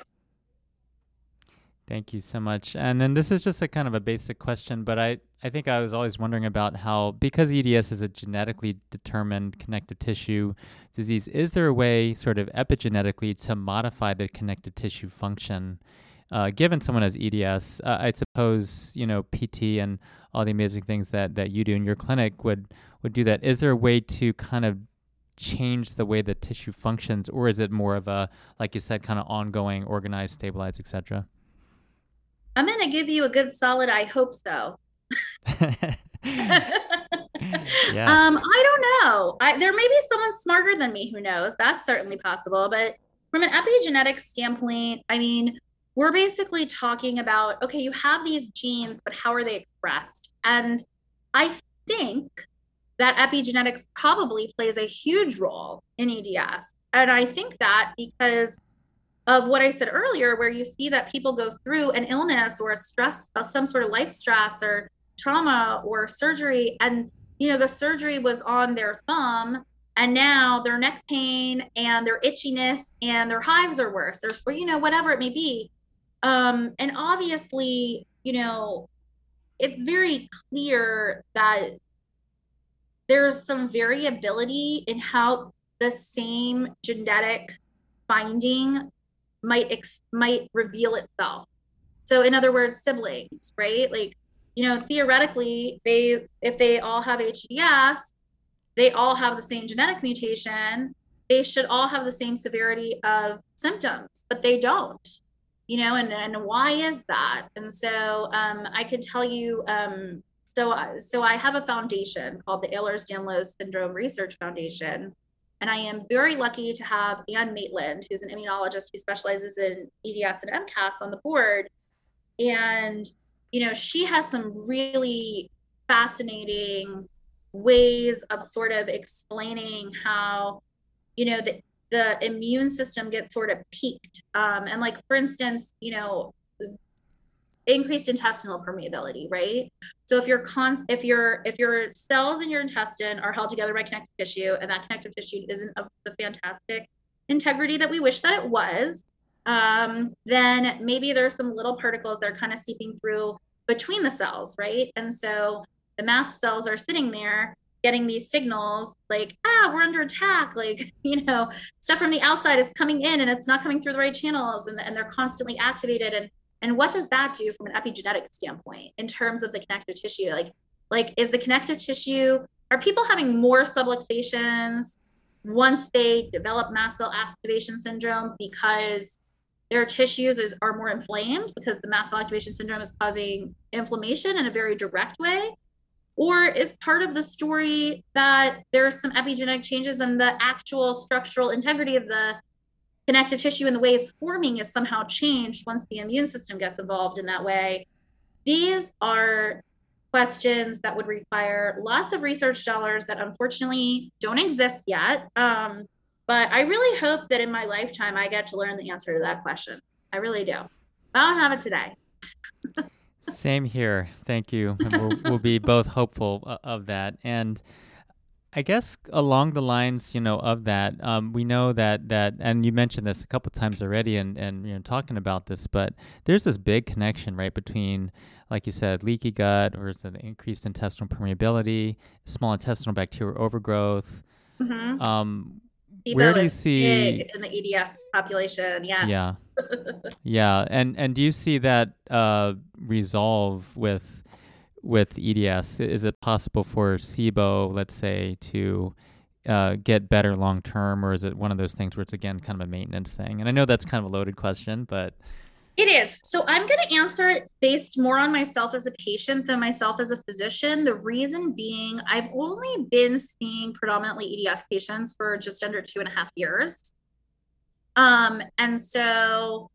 Thank you so much. And then this is just a kind of a basic question, but I, I think I was always wondering about how, because EDS is a genetically determined connective tissue disease, is there a way, sort of epigenetically, to modify the connective tissue function? Uh, given someone has EDS, uh, I suppose you know PT and all the amazing things that, that you do in your clinic would would do that. Is there a way to kind of change the way the tissue functions, or is it more of a, like you said, kind of ongoing, organized, stabilized, etc.? I'm going to give you a good solid. I hope so. yes. Um, I don't know. I, there may be someone smarter than me who knows. That's certainly possible. But from an epigenetic standpoint, I mean, we're basically talking about okay, you have these genes, but how are they expressed? And I think that epigenetics probably plays a huge role in EDS. And I think that because of what I said earlier, where you see that people go through an illness or a stress, uh, some sort of life stress or trauma or surgery, and you know the surgery was on their thumb, and now their neck pain and their itchiness and their hives are worse, or, or you know whatever it may be. Um, and obviously, you know, it's very clear that there's some variability in how the same genetic finding might ex- might reveal itself. So in other words, siblings, right? Like, you know, theoretically, they if they all have HDS, they all have the same genetic mutation, they should all have the same severity of symptoms, but they don't. You know, and and why is that? And so um, I could tell you um, so, uh, so I have a foundation called the Ehlers-Danlos Syndrome Research Foundation, and I am very lucky to have Anne Maitland, who's an immunologist who specializes in EDS and MCAS on the board. And, you know, she has some really fascinating ways of sort of explaining how, you know, the, the immune system gets sort of peaked. Um, and like, for instance, you know, increased intestinal permeability, right? So if your con if your if your cells in your intestine are held together by connective tissue and that connective tissue isn't of the fantastic integrity that we wish that it was, um, then maybe there's some little particles that are kind of seeping through between the cells, right? And so the mast cells are sitting there getting these signals like, ah, we're under attack. Like, you know, stuff from the outside is coming in and it's not coming through the right channels and, and they're constantly activated. And and what does that do from an epigenetic standpoint in terms of the connective tissue? Like, like is the connective tissue, are people having more subluxations once they develop mast cell activation syndrome because their tissues is, are more inflamed because the mast cell activation syndrome is causing inflammation in a very direct way? Or is part of the story that there's some epigenetic changes and the actual structural integrity of the connective tissue and the way it's forming is somehow changed once the immune system gets involved in that way? These are questions that would require lots of research dollars that unfortunately don't exist yet. Um, but I really hope that in my lifetime, I get to learn the answer to that question. I really do. I don't have it today. Same here. Thank you. We'll, we'll be both hopeful uh, of that. And I guess along the lines, you know, of that, um, we know that that, and you mentioned this a couple times already, and and you know, talking about this, but there's this big connection, right, between, like you said, leaky gut or is it increased intestinal permeability, small intestinal bacterial overgrowth. Mm-hmm. Um, where do you see in the EDS population? Yes. Yeah. yeah, and and do you see that uh, resolve with with EDS? Is it possible for SIBO, let's say, to uh, get better long term, or is it one of those things where it's again kind of a maintenance thing? And I know that's kind of a loaded question, but it is. So I'm going to answer it based more on myself as a patient than myself as a physician. The reason being, I've only been seeing predominantly EDS patients for just under two and a half years. Um, and so,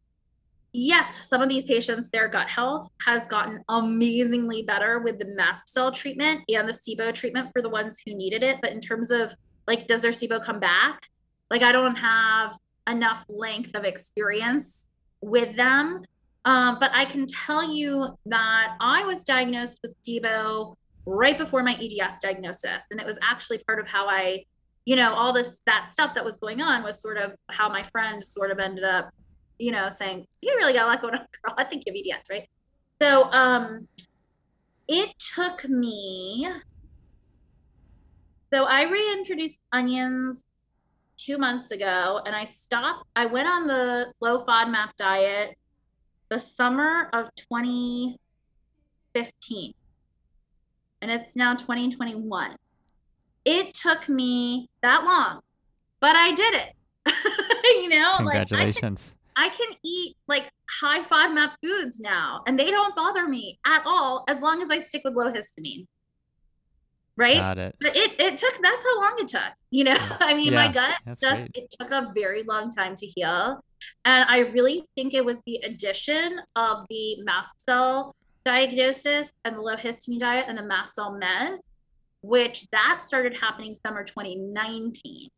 yes, some of these patients, their gut health has gotten amazingly better with the mast cell treatment and the SIBO treatment for the ones who needed it. But in terms of like, does their SIBO come back? Like, I don't have enough length of experience with them. Um, but I can tell you that I was diagnosed with SIBO right before my EDS diagnosis. And it was actually part of how I, you know, all this, that stuff that was going on was sort of how my friend sort of ended up, you know, saying, you really got a lot going on, girl. I think you have EDS, right? So um, it took me, so I reintroduced onions two months ago and I stopped. I went on the low FODMAP diet the summer of 2015. And it's now 2021. It took me that long, but I did it. you know, congratulations. I, can, eat like high FODMAP foods now, and they don't bother me at all as long as I stick with low histamine. Right? Got it. but it, it took that's how long it took you know? I mean yeah, my gut just great. it took a very long time to heal and i really think it was the addition of the mast cell diagnosis and the low histamine diet and the mast cell med which that started happening summer 2019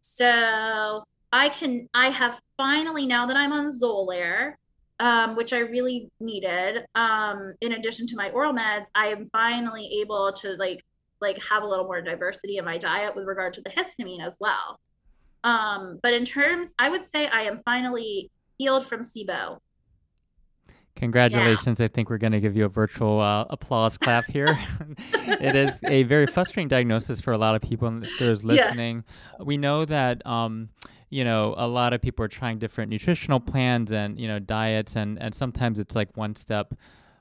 so i can i have finally now that i'm on xolair um, which I really needed. Um, in addition to my oral meds, I am finally able to like like have a little more diversity in my diet with regard to the histamine as well. Um, but in terms, I would say I am finally healed from SIBO. Congratulations. Yeah. I think we're going to give you a virtual uh, applause clap here. it is a very frustrating diagnosis for a lot of people and there's listening. Yeah. We know that, um, you know, a lot of people are trying different nutritional plans and, you know, diets, and, and sometimes it's like one step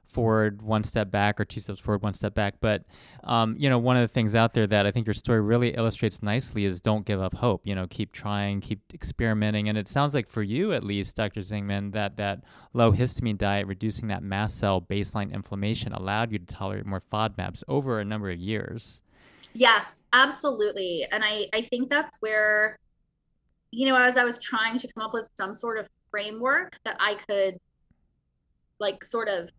forward, one step back, or two steps forward, one step back. But um, you know, one of the things out there that I think your story really illustrates nicely is don't give up hope. You know, keep trying, keep experimenting. And it sounds like for you, at least, Dr. Zingman, that that low histamine diet, reducing that mast cell baseline inflammation, allowed you to tolerate more FODMAPs over a number of years. Yes, absolutely. And I I think that's where you know, as I was trying to come up with some sort of framework that I could like sort of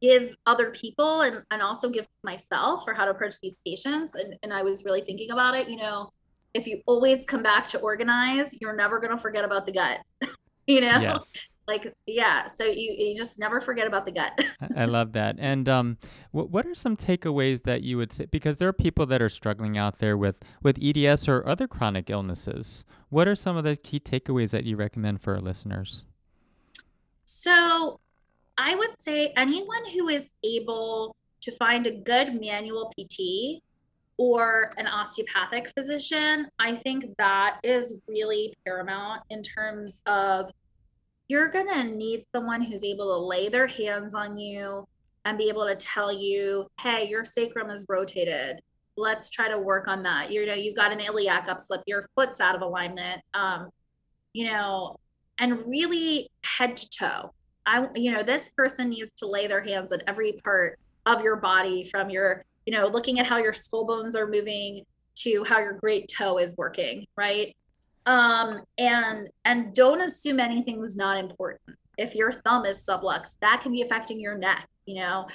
give other people and, and also give myself for how to approach these patients. And, and I was really thinking about it, you know, if you always come back to organize, you're never going to forget about the gut, you know? Yes. Like, yeah. So you, you just never forget about the gut. I love that. And um, what, what are some takeaways that you would say? Because there are people that are struggling out there with, with EDS or other chronic illnesses. What are some of the key takeaways that you recommend for our listeners? So I would say anyone who is able to find a good manual PT or an osteopathic physician, I think that is really paramount in terms of you're going to need someone who's able to lay their hands on you and be able to tell you, hey, your sacrum is rotated. Let's try to work on that. You know, you've got an iliac upslip, your foot's out of alignment. Um, you know, and really head to toe. I, you know, this person needs to lay their hands on every part of your body from your, you know, looking at how your skull bones are moving to how your great toe is working, right? Um, and and don't assume anything's not important. If your thumb is subluxed, that can be affecting your neck, you know.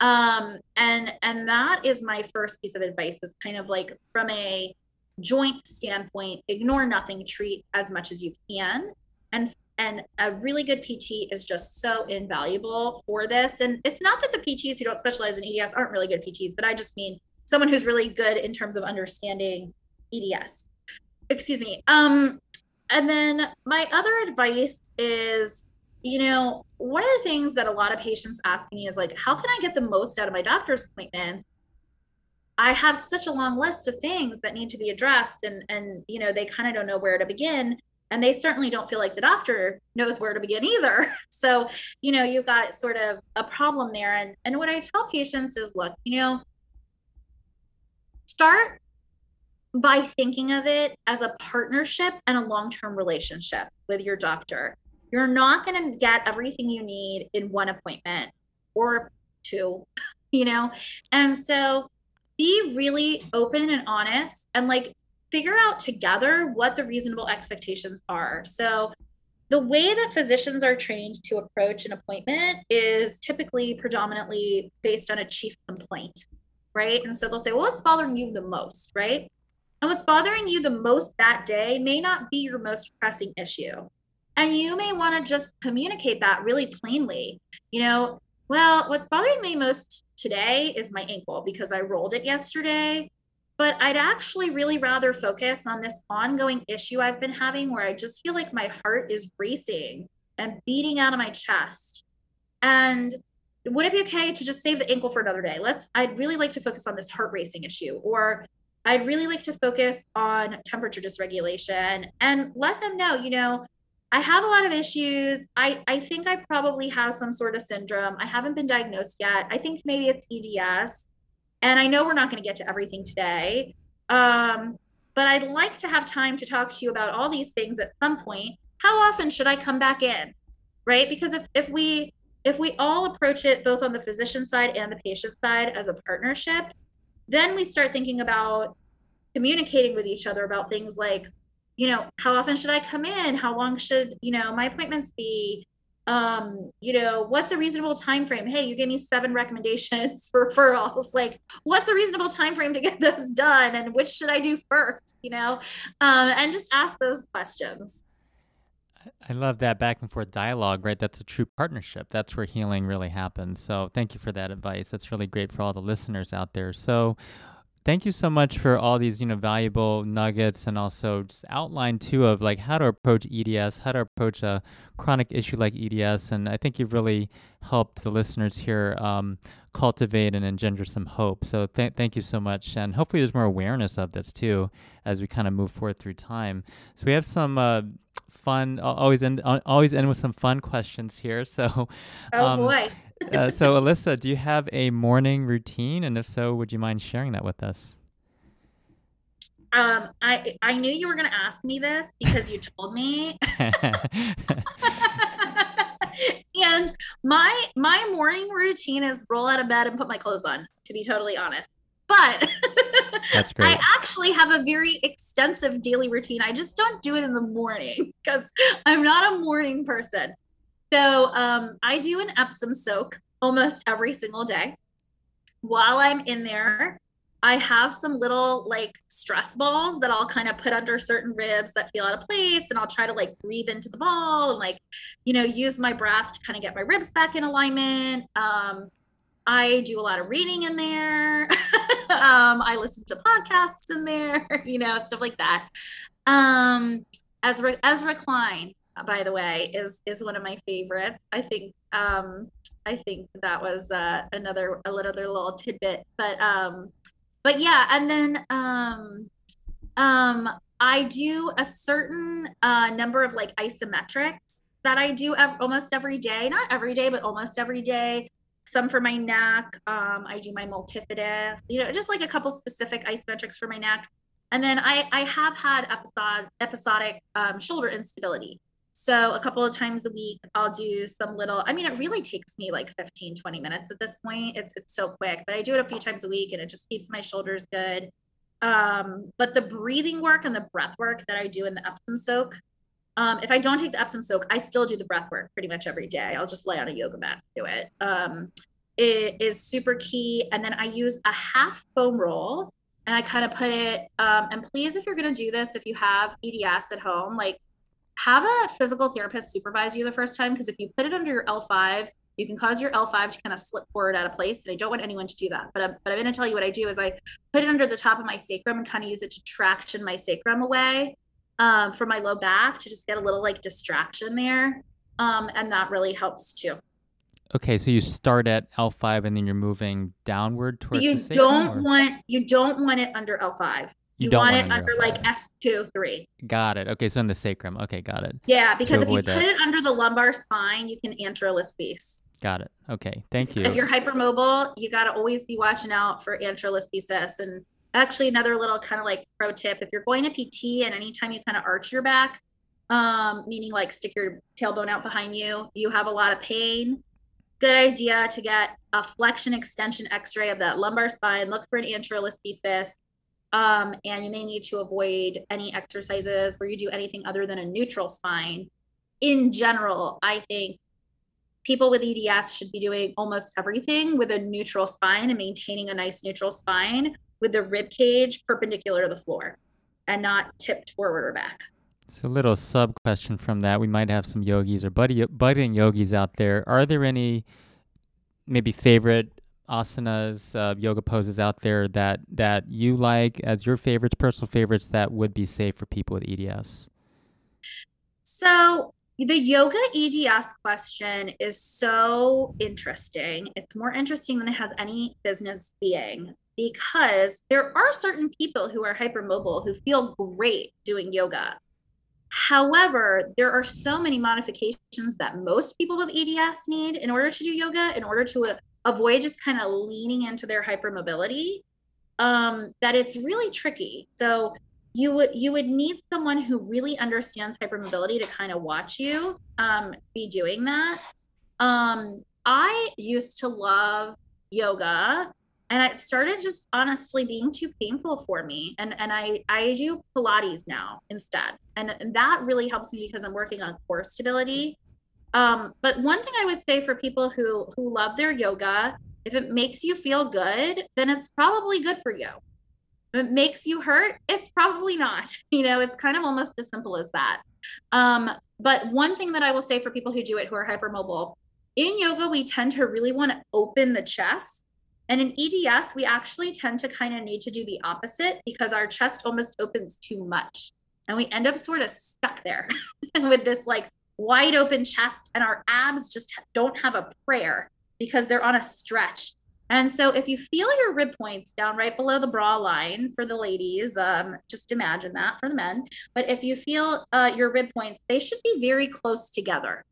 Um, and and that is my first piece of advice is kind of like from a joint standpoint, ignore nothing, treat as much as you can and and a really good PT is just so invaluable for this. And it's not that the PTs who don't specialize in EDS aren't really good PTs, but I just mean someone who's really good in terms of understanding EDS. Excuse me. Um, and then my other advice is, you know, one of the things that a lot of patients ask me is like, how can I get the most out of my doctor's appointments? I have such a long list of things that need to be addressed, and and you know, they kind of don't know where to begin and they certainly don't feel like the doctor knows where to begin either so you know you've got sort of a problem there and and what i tell patients is look you know start by thinking of it as a partnership and a long-term relationship with your doctor you're not going to get everything you need in one appointment or two you know and so be really open and honest and like figure out together what the reasonable expectations are. So, the way that physicians are trained to approach an appointment is typically predominantly based on a chief complaint, right? And so they'll say, well, what's bothering you the most, right? And what's bothering you the most that day may not be your most pressing issue. And you may want to just communicate that really plainly. You know, well, what's bothering me most today is my ankle because I rolled it yesterday but I'd actually really rather focus on this ongoing issue I've been having where I just feel like my heart is racing and beating out of my chest. And would it be okay to just save the ankle for another day? Let's, I'd really like to focus on this heart racing issue, or I'd really like to focus on temperature dysregulation and let them know, you know, I have a lot of issues. I, I think I probably have some sort of syndrome. I haven't been diagnosed yet. I think maybe it's EDS. And I know we're not going to get to everything today. Um, but I'd like to have time to talk to you about all these things at some point. How often should I come back in? Right? Because if, if we if we all approach it both on the physician side and the patient side as a partnership, then we start thinking about communicating with each other about things like, you know, how often should I come in? How long should, you know, my appointments be? um, you know, what's a reasonable time frame? Hey, you gave me seven recommendations for referrals. Like, what's a reasonable time frame to get those done, and which should I do first? You know, um, and just ask those questions. I love that back and forth dialogue, right? That's a true partnership. That's where healing really happens. So, thank you for that advice. That's really great for all the listeners out there. So, thank you so much for all these you know valuable nuggets and also just outline too of like how to approach eds how to approach a chronic issue like eds and i think you've really helped the listeners here um, cultivate and engender some hope so th- thank you so much and hopefully there's more awareness of this too as we kind of move forward through time so we have some uh, fun I always end always end with some fun questions here so oh um, boy uh, so, Alyssa, do you have a morning routine? And if so, would you mind sharing that with us? Um, I I knew you were going to ask me this because you told me. and my my morning routine is roll out of bed and put my clothes on. To be totally honest, but that's great. I actually have a very extensive daily routine. I just don't do it in the morning because I'm not a morning person. So um, I do an Epsom soak almost every single day. While I'm in there, I have some little like stress balls that I'll kind of put under certain ribs that feel out of place. And I'll try to like breathe into the ball and like, you know, use my breath to kind of get my ribs back in alignment. Um, I do a lot of reading in there. um, I listen to podcasts in there, you know, stuff like that. Um, Ezra, Ezra Klein, by the way, is is one of my favorites. I think um, I think that was uh, another a little, other little tidbit, but um, but yeah, and then um, um, I do a certain uh, number of like isometrics that I do ev- almost every day. Not every day, but almost every day. Some for my neck. Um, I do my multifidus. You know, just like a couple specific isometrics for my neck. And then I I have had episode episodic um, shoulder instability. So a couple of times a week, I'll do some little, I mean, it really takes me like 15, 20 minutes at this point. It's, it's so quick, but I do it a few times a week and it just keeps my shoulders good. Um, but the breathing work and the breath work that I do in the Epsom soak, um, if I don't take the Epsom soak, I still do the breath work pretty much every day. I'll just lay on a yoga mat to do it. Um, it is super key. And then I use a half foam roll and I kind of put it, um, and please, if you're going to do this, if you have EDS at home, like have a physical therapist supervise you the first time because if you put it under your L5, you can cause your L5 to kind of slip forward out of place. And I don't want anyone to do that. But I'm, but I'm going to tell you what I do is I put it under the top of my sacrum and kind of use it to traction my sacrum away um, from my low back to just get a little like distraction there. Um, and that really helps too. Okay, so you start at L5 and then you're moving downward towards you the sacrum, don't or- want you don't want it under L5. You You, don't want, want it under under like L5. S2, 3. Got it. Okay, so in the sacrum. Okay, got it. Yeah, because if you put that. it under the lumbar spine, you can anterolisthesis. Got it. Okay, thank you. If you're hypermobile, you got to always be watching out for anterolisthesis. And actually, another little kind of like pro tip if you're going to PT and anytime you kind of arch your back, um, meaning like stick your tailbone out behind you, you have a lot of pain. Good idea to get a flexion extension x ray of that lumbar spine, look for an anterolisthesis. Um, and you may need to avoid any exercises where you do anything other than a neutral spine. In general, I think people with EDS should be doing almost everything with a neutral spine and maintaining a nice neutral spine with the rib cage perpendicular to the floor and not tipped forward or back. So, a little sub question from that. We might have some yogis or buddy, budding yogis out there. Are there any maybe favorite asanas, uh, yoga poses out there that that you like as your favorites, personal favorites that would be safe for people with EDS? So the yoga EDS question is so interesting. It's more interesting than it has any business being because there are certain people who are hypermobile who feel great doing yoga. However, there are so many modifications that most people with EDS need in order to do yoga, in order to avoid just kind of leaning into their hypermobility, um, that it's really tricky. So you would you would need someone who really understands hypermobility to kind of watch you um, be doing that. Um, I used to love yoga and it started just honestly being too painful for me. And and i i do pilates now instead. And, that really helps me because i'm working on core stability. Um, but one thing i would say for people who who love their yoga if it makes you feel good then it's probably good for you. If it makes you hurt it's probably not. You know it's kind of almost as simple as that. Um, but one thing that i will say for people who do it who are hypermobile in yoga we tend to really want to open the chest and in EDS, we actually tend to kind of need to do the opposite because our chest almost opens too much. And we end up sort of stuck there with this like wide open chest, and our abs just don't have a prayer because they're on a stretch. And so if you feel your rib points down right below the bra line for the ladies, um, just imagine that for the men. But if you feel uh, your rib points, they should be very close together.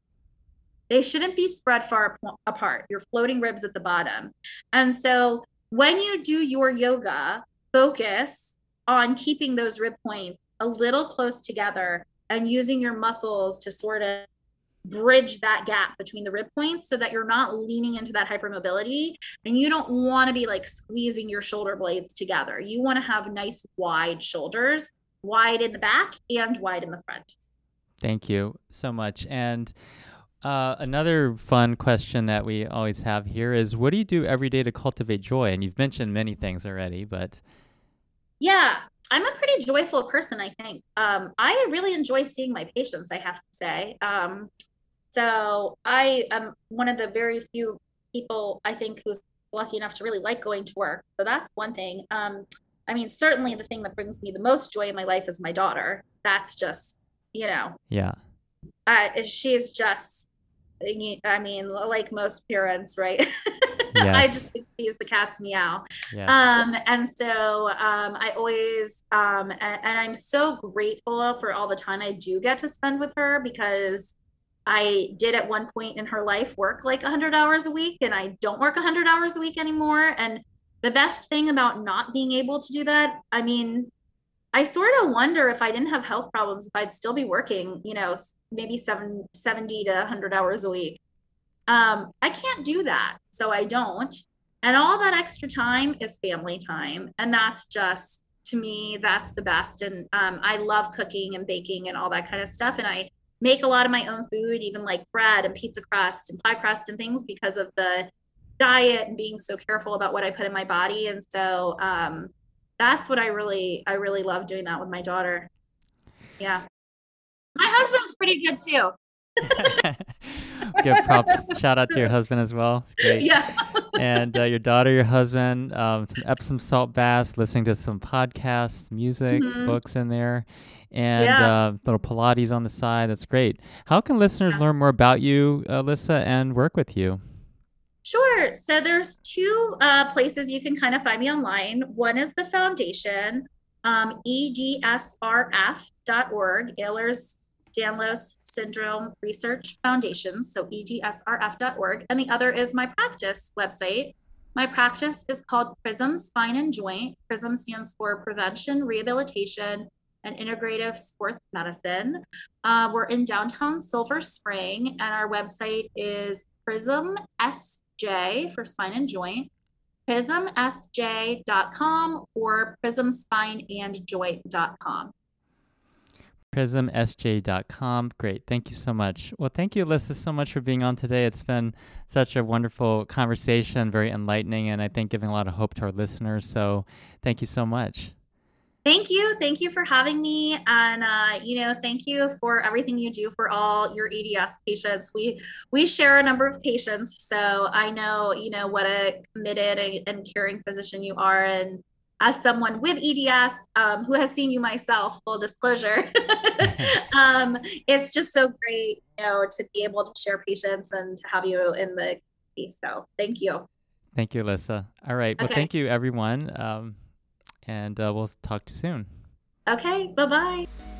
They shouldn't be spread far ap- apart. Your floating ribs at the bottom. And so when you do your yoga, focus on keeping those rib points a little close together and using your muscles to sort of bridge that gap between the rib points so that you're not leaning into that hypermobility and you don't want to be like squeezing your shoulder blades together. You want to have nice wide shoulders, wide in the back and wide in the front. Thank you so much. And uh, another fun question that we always have here is what do you do every day to cultivate joy? And you've mentioned many things already, but Yeah, I'm a pretty joyful person, I think. Um, I really enjoy seeing my patients, I have to say. Um, so I am one of the very few people I think who's lucky enough to really like going to work. So that's one thing. Um, I mean, certainly the thing that brings me the most joy in my life is my daughter. That's just, you know, yeah. uh, she's just, I mean, like most parents, right? Yes. I just think she's the cat's meow. Yes. Um, and so um, I always, um, and, and I'm so grateful for all the time I do get to spend with her because I did at one point in her life work like 100 hours a week, and I don't work 100 hours a week anymore. And the best thing about not being able to do that, I mean, I sort of wonder if I didn't have health problems, if I'd still be working, you know, maybe seven, 70 to 100 hours a week. Um, I can't do that. So I don't. And all that extra time is family time. And that's just, to me, that's the best. And um, I love cooking and baking and all that kind of stuff. And I make a lot of my own food, even like bread and pizza crust and pie crust and things because of the diet and being so careful about what I put in my body. And so um, that's what I really, I really love doing that with my daughter. Yeah. My husband's pretty good too. Give props. Shout out to your husband as well. Great. Yeah. and uh, your daughter, your husband, um, some Epsom salt baths, listening to some podcasts, music, mm-hmm. books in there, and yeah. uh, little Pilates on the side. That's great. How can listeners yeah. learn more about you, Alyssa, and work with you? Sure. So there's two uh, places you can kind of find me online. One is the foundation, um, edsrf.org, Ehlers Danlos Syndrome Research Foundation, so edsrf.org. And the other is my practice website. My practice is called Prism Spine and Joint. Prism stands for Prevention, Rehabilitation, and Integrative Sports Medicine. Uh, we're in downtown Silver Spring, and our website is Prism S J for spine and joint, prismsj.com or prismspineandjoint.com. prismsj.com. Great. Thank you so much. Well, thank you, Alyssa, so much for being on today. It's been such a wonderful conversation, very enlightening, and I think giving a lot of hope to our listeners. So thank you so much. Thank you. Thank you for having me. And, uh, you know, thank you for everything you do for all your EDS patients. We, we share a number of patients. So I know, you know, what a committed and, and caring physician you are. And as someone with EDS um, who has seen you myself, full disclosure, um, it's just so great, you know, to be able to share patients and to have you in the case. So thank you. Thank you, Alyssa. All right. Well, thank you, everyone. Um, and uh, we'll talk to you soon. Okay, bye bye.